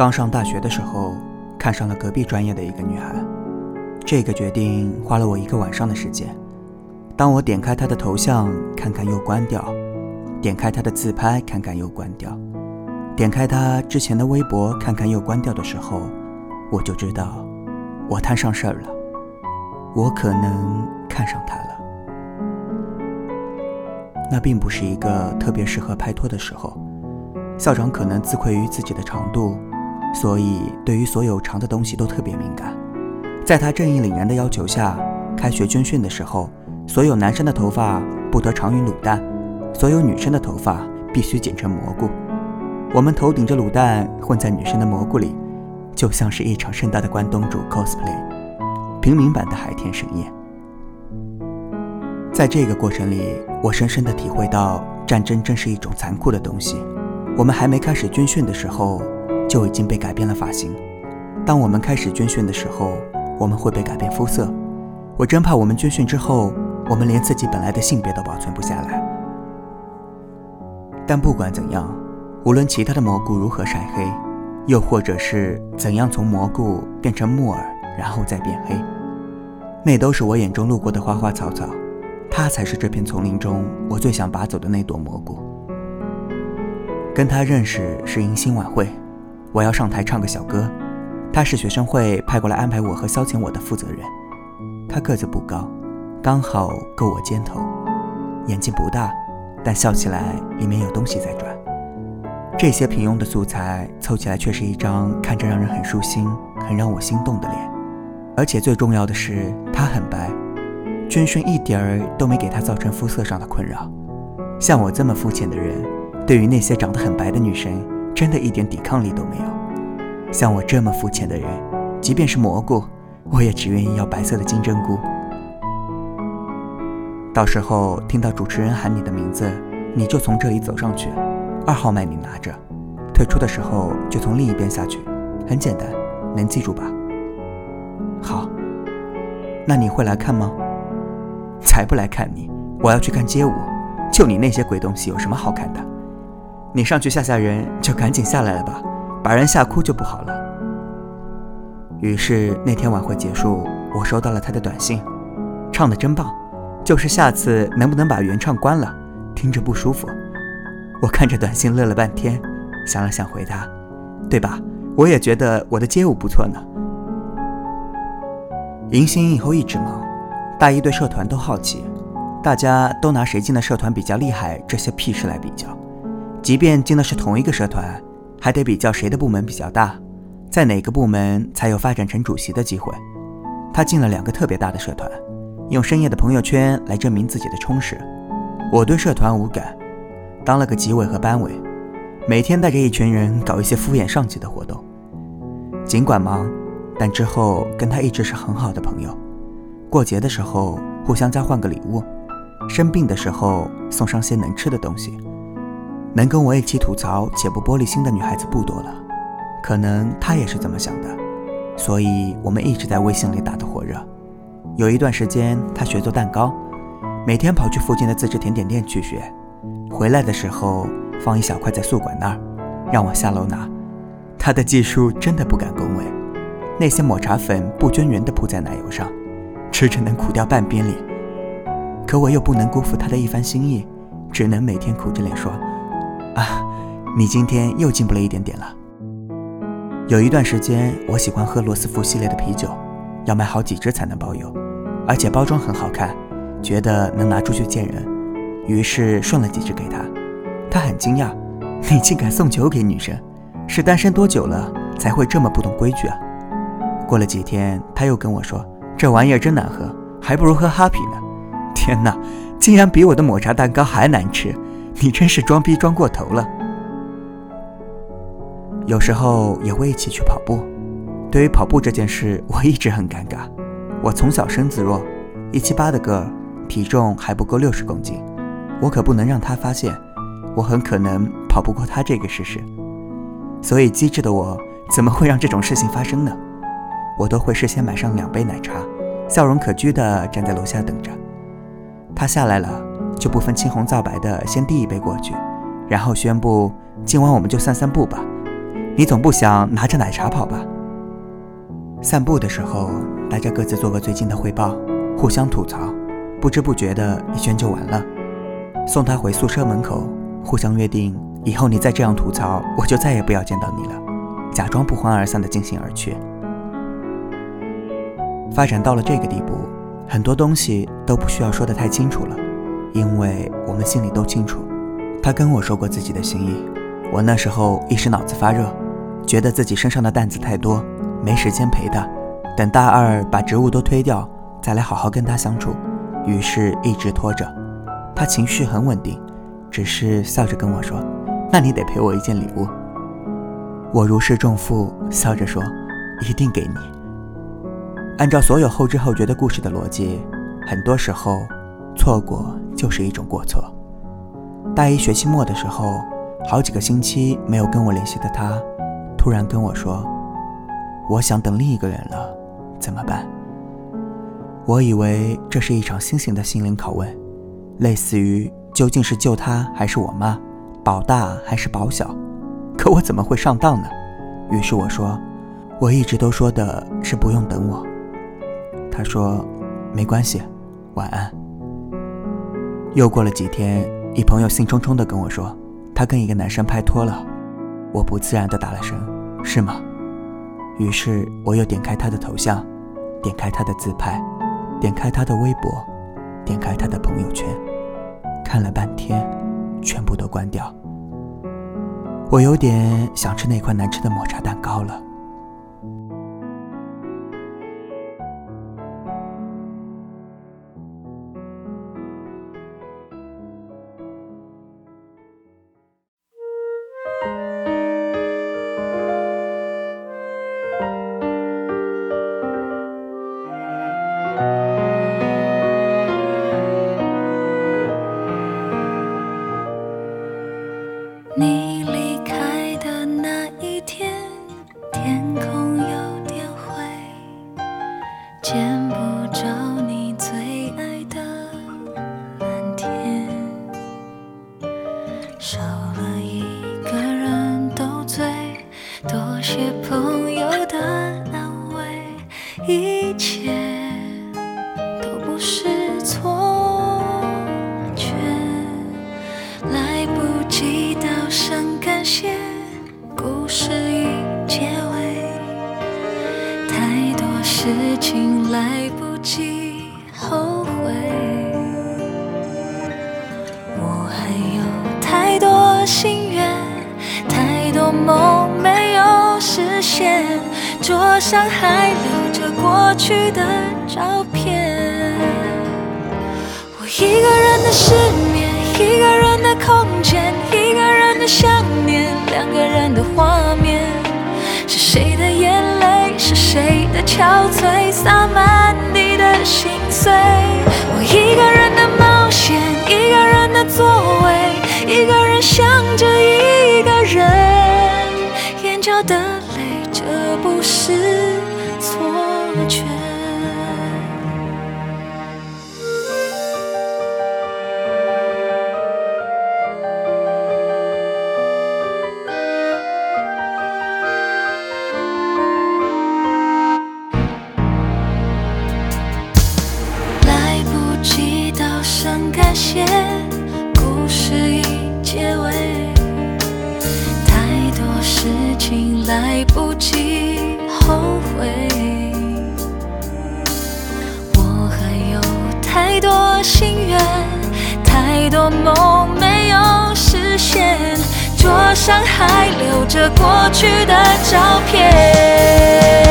刚上大学的时候，看上了隔壁专业的一个女孩。这个决定花了我一个晚上的时间。当我点开她的头像，看看又关掉；点开她的自拍，看看又关掉；点开她之前的微博，看看又关掉的时候，我就知道，我摊上事儿了。我可能看上她了。那并不是一个特别适合拍拖的时候。校长可能自愧于自己的长度。所以，对于所有长的东西都特别敏感。在他正义凛然的要求下，开学军训的时候，所有男生的头发不得长于卤蛋，所有女生的头发必须剪成蘑菇。我们头顶着卤蛋混在女生的蘑菇里，就像是一场盛大的关东煮 cosplay，平民版的海天盛宴。在这个过程里，我深深的体会到，战争真是一种残酷的东西。我们还没开始军训的时候。就已经被改变了发型。当我们开始军训的时候，我们会被改变肤色。我真怕我们军训之后，我们连自己本来的性别都保存不下来。但不管怎样，无论其他的蘑菇如何晒黑，又或者是怎样从蘑菇变成木耳，然后再变黑，那都是我眼中路过的花花草草。它才是这片丛林中我最想拔走的那朵蘑菇。跟他认识是迎新晚会。我要上台唱个小歌，他是学生会派过来安排我和消遣我的负责人。他个子不高，刚好够我肩头，眼睛不大，但笑起来里面有东西在转。这些平庸的素材凑起来却是一张看着让人很舒心、很让我心动的脸。而且最重要的是，他很白，军训一点儿都没给他造成肤色上的困扰。像我这么肤浅的人，对于那些长得很白的女生。真的一点抵抗力都没有。像我这么肤浅的人，即便是蘑菇，我也只愿意要白色的金针菇。到时候听到主持人喊你的名字，你就从这里走上去，二号麦你拿着，退出的时候就从另一边下去，很简单，能记住吧？好，那你会来看吗？才不来看你，我要去看街舞，就你那些鬼东西有什么好看的？你上去吓吓人，就赶紧下来了吧，把人吓哭就不好了。于是那天晚会结束，我收到了他的短信，唱的真棒，就是下次能不能把原唱关了，听着不舒服。我看着短信乐了半天，想了想回答，对吧？我也觉得我的街舞不错呢。迎新以后一直忙，大一对社团都好奇，大家都拿谁进的社团比较厉害这些屁事来比较。即便进的是同一个社团，还得比较谁的部门比较大，在哪个部门才有发展成主席的机会。他进了两个特别大的社团，用深夜的朋友圈来证明自己的充实。我对社团无感，当了个级委和班委，每天带着一群人搞一些敷衍上级的活动。尽管忙，但之后跟他一直是很好的朋友。过节的时候互相交换个礼物，生病的时候送上些能吃的东西。能跟我一起吐槽且不玻璃心的女孩子不多了，可能她也是这么想的，所以我们一直在微信里打得火热。有一段时间，她学做蛋糕，每天跑去附近的自制甜点店去学，回来的时候放一小块在宿管那儿，让我下楼拿。她的技术真的不敢恭维，那些抹茶粉不均匀地铺在奶油上，吃着能苦掉半边脸。可我又不能辜负她的一番心意，只能每天苦着脸说。啊，你今天又进步了一点点了。有一段时间，我喜欢喝罗斯福系列的啤酒，要买好几支才能包邮，而且包装很好看，觉得能拿出去见人，于是顺了几支给他。他很惊讶，你竟敢送酒给女生，是单身多久了才会这么不懂规矩啊？过了几天，他又跟我说，这玩意儿真难喝，还不如喝哈啤呢。天哪，竟然比我的抹茶蛋糕还难吃！你真是装逼装过头了。有时候也会一起去跑步。对于跑步这件事，我一直很尴尬。我从小身子弱，一七八的个儿，体重还不够六十公斤。我可不能让他发现，我很可能跑不过他这个事实。所以机智的我，怎么会让这种事情发生呢？我都会事先买上两杯奶茶，笑容可掬地站在楼下等着。他下来了。就不分青红皂白的先递一杯过去，然后宣布今晚我们就散散步吧。你总不想拿着奶茶跑吧？散步的时候，大家各自做个最近的汇报，互相吐槽，不知不觉的一圈就完了。送他回宿舍门口，互相约定，以后你再这样吐槽，我就再也不要见到你了。假装不欢而散的进行而去。发展到了这个地步，很多东西都不需要说的太清楚了，因为我们心里都清楚。他跟我说过自己的心意，我那时候一时脑子发热，觉得自己身上的担子太多。没时间陪他，等大二把植物都推掉，再来好好跟他相处。于是，一直拖着。他情绪很稳定，只是笑着跟我说：“那你得陪我一件礼物。”我如释重负，笑着说：“一定给你。”按照所有后知后觉的故事的逻辑，很多时候，错过就是一种过错。大一学期末的时候，好几个星期没有跟我联系的他，突然跟我说。我想等另一个人了，怎么办？我以为这是一场新型的心灵拷问，类似于究竟是救他还是我妈，保大还是保小？可我怎么会上当呢？于是我说，我一直都说的是不用等我。他说，没关系，晚安。又过了几天，一朋友兴冲冲的跟我说，他跟一个男生拍拖了。我不自然的打了声，是吗？于是我又点开他的头像，点开他的自拍，点开他的微博，点开他的朋友圈，看了半天，全部都关掉。我有点想吃那块难吃的抹茶蛋糕了。你离开的那一天，天空有点灰，见不着你最爱的蓝天。少了一个人斗嘴，多些朋友的安慰，一切。心愿，太多梦没有实现，桌上还留着过去的照片。我一个人的失眠，一个人的空间，一个人的想念，两个人的画面，是谁的眼泪？是谁的憔悴，洒满地的心碎？我一个人来不及后悔，我还有太多心愿，太多梦没有实现，桌上还留着过去的照片。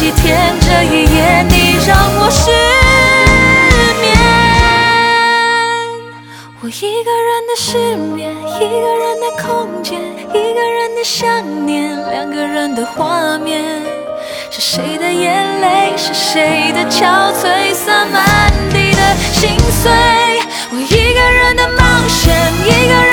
几天这一夜你让我失眠。我一个人的失眠一个人的空间一个人的想念两个人的画面。是谁的眼泪是谁的憔悴洒满地的心碎。我一个人的冒险一个人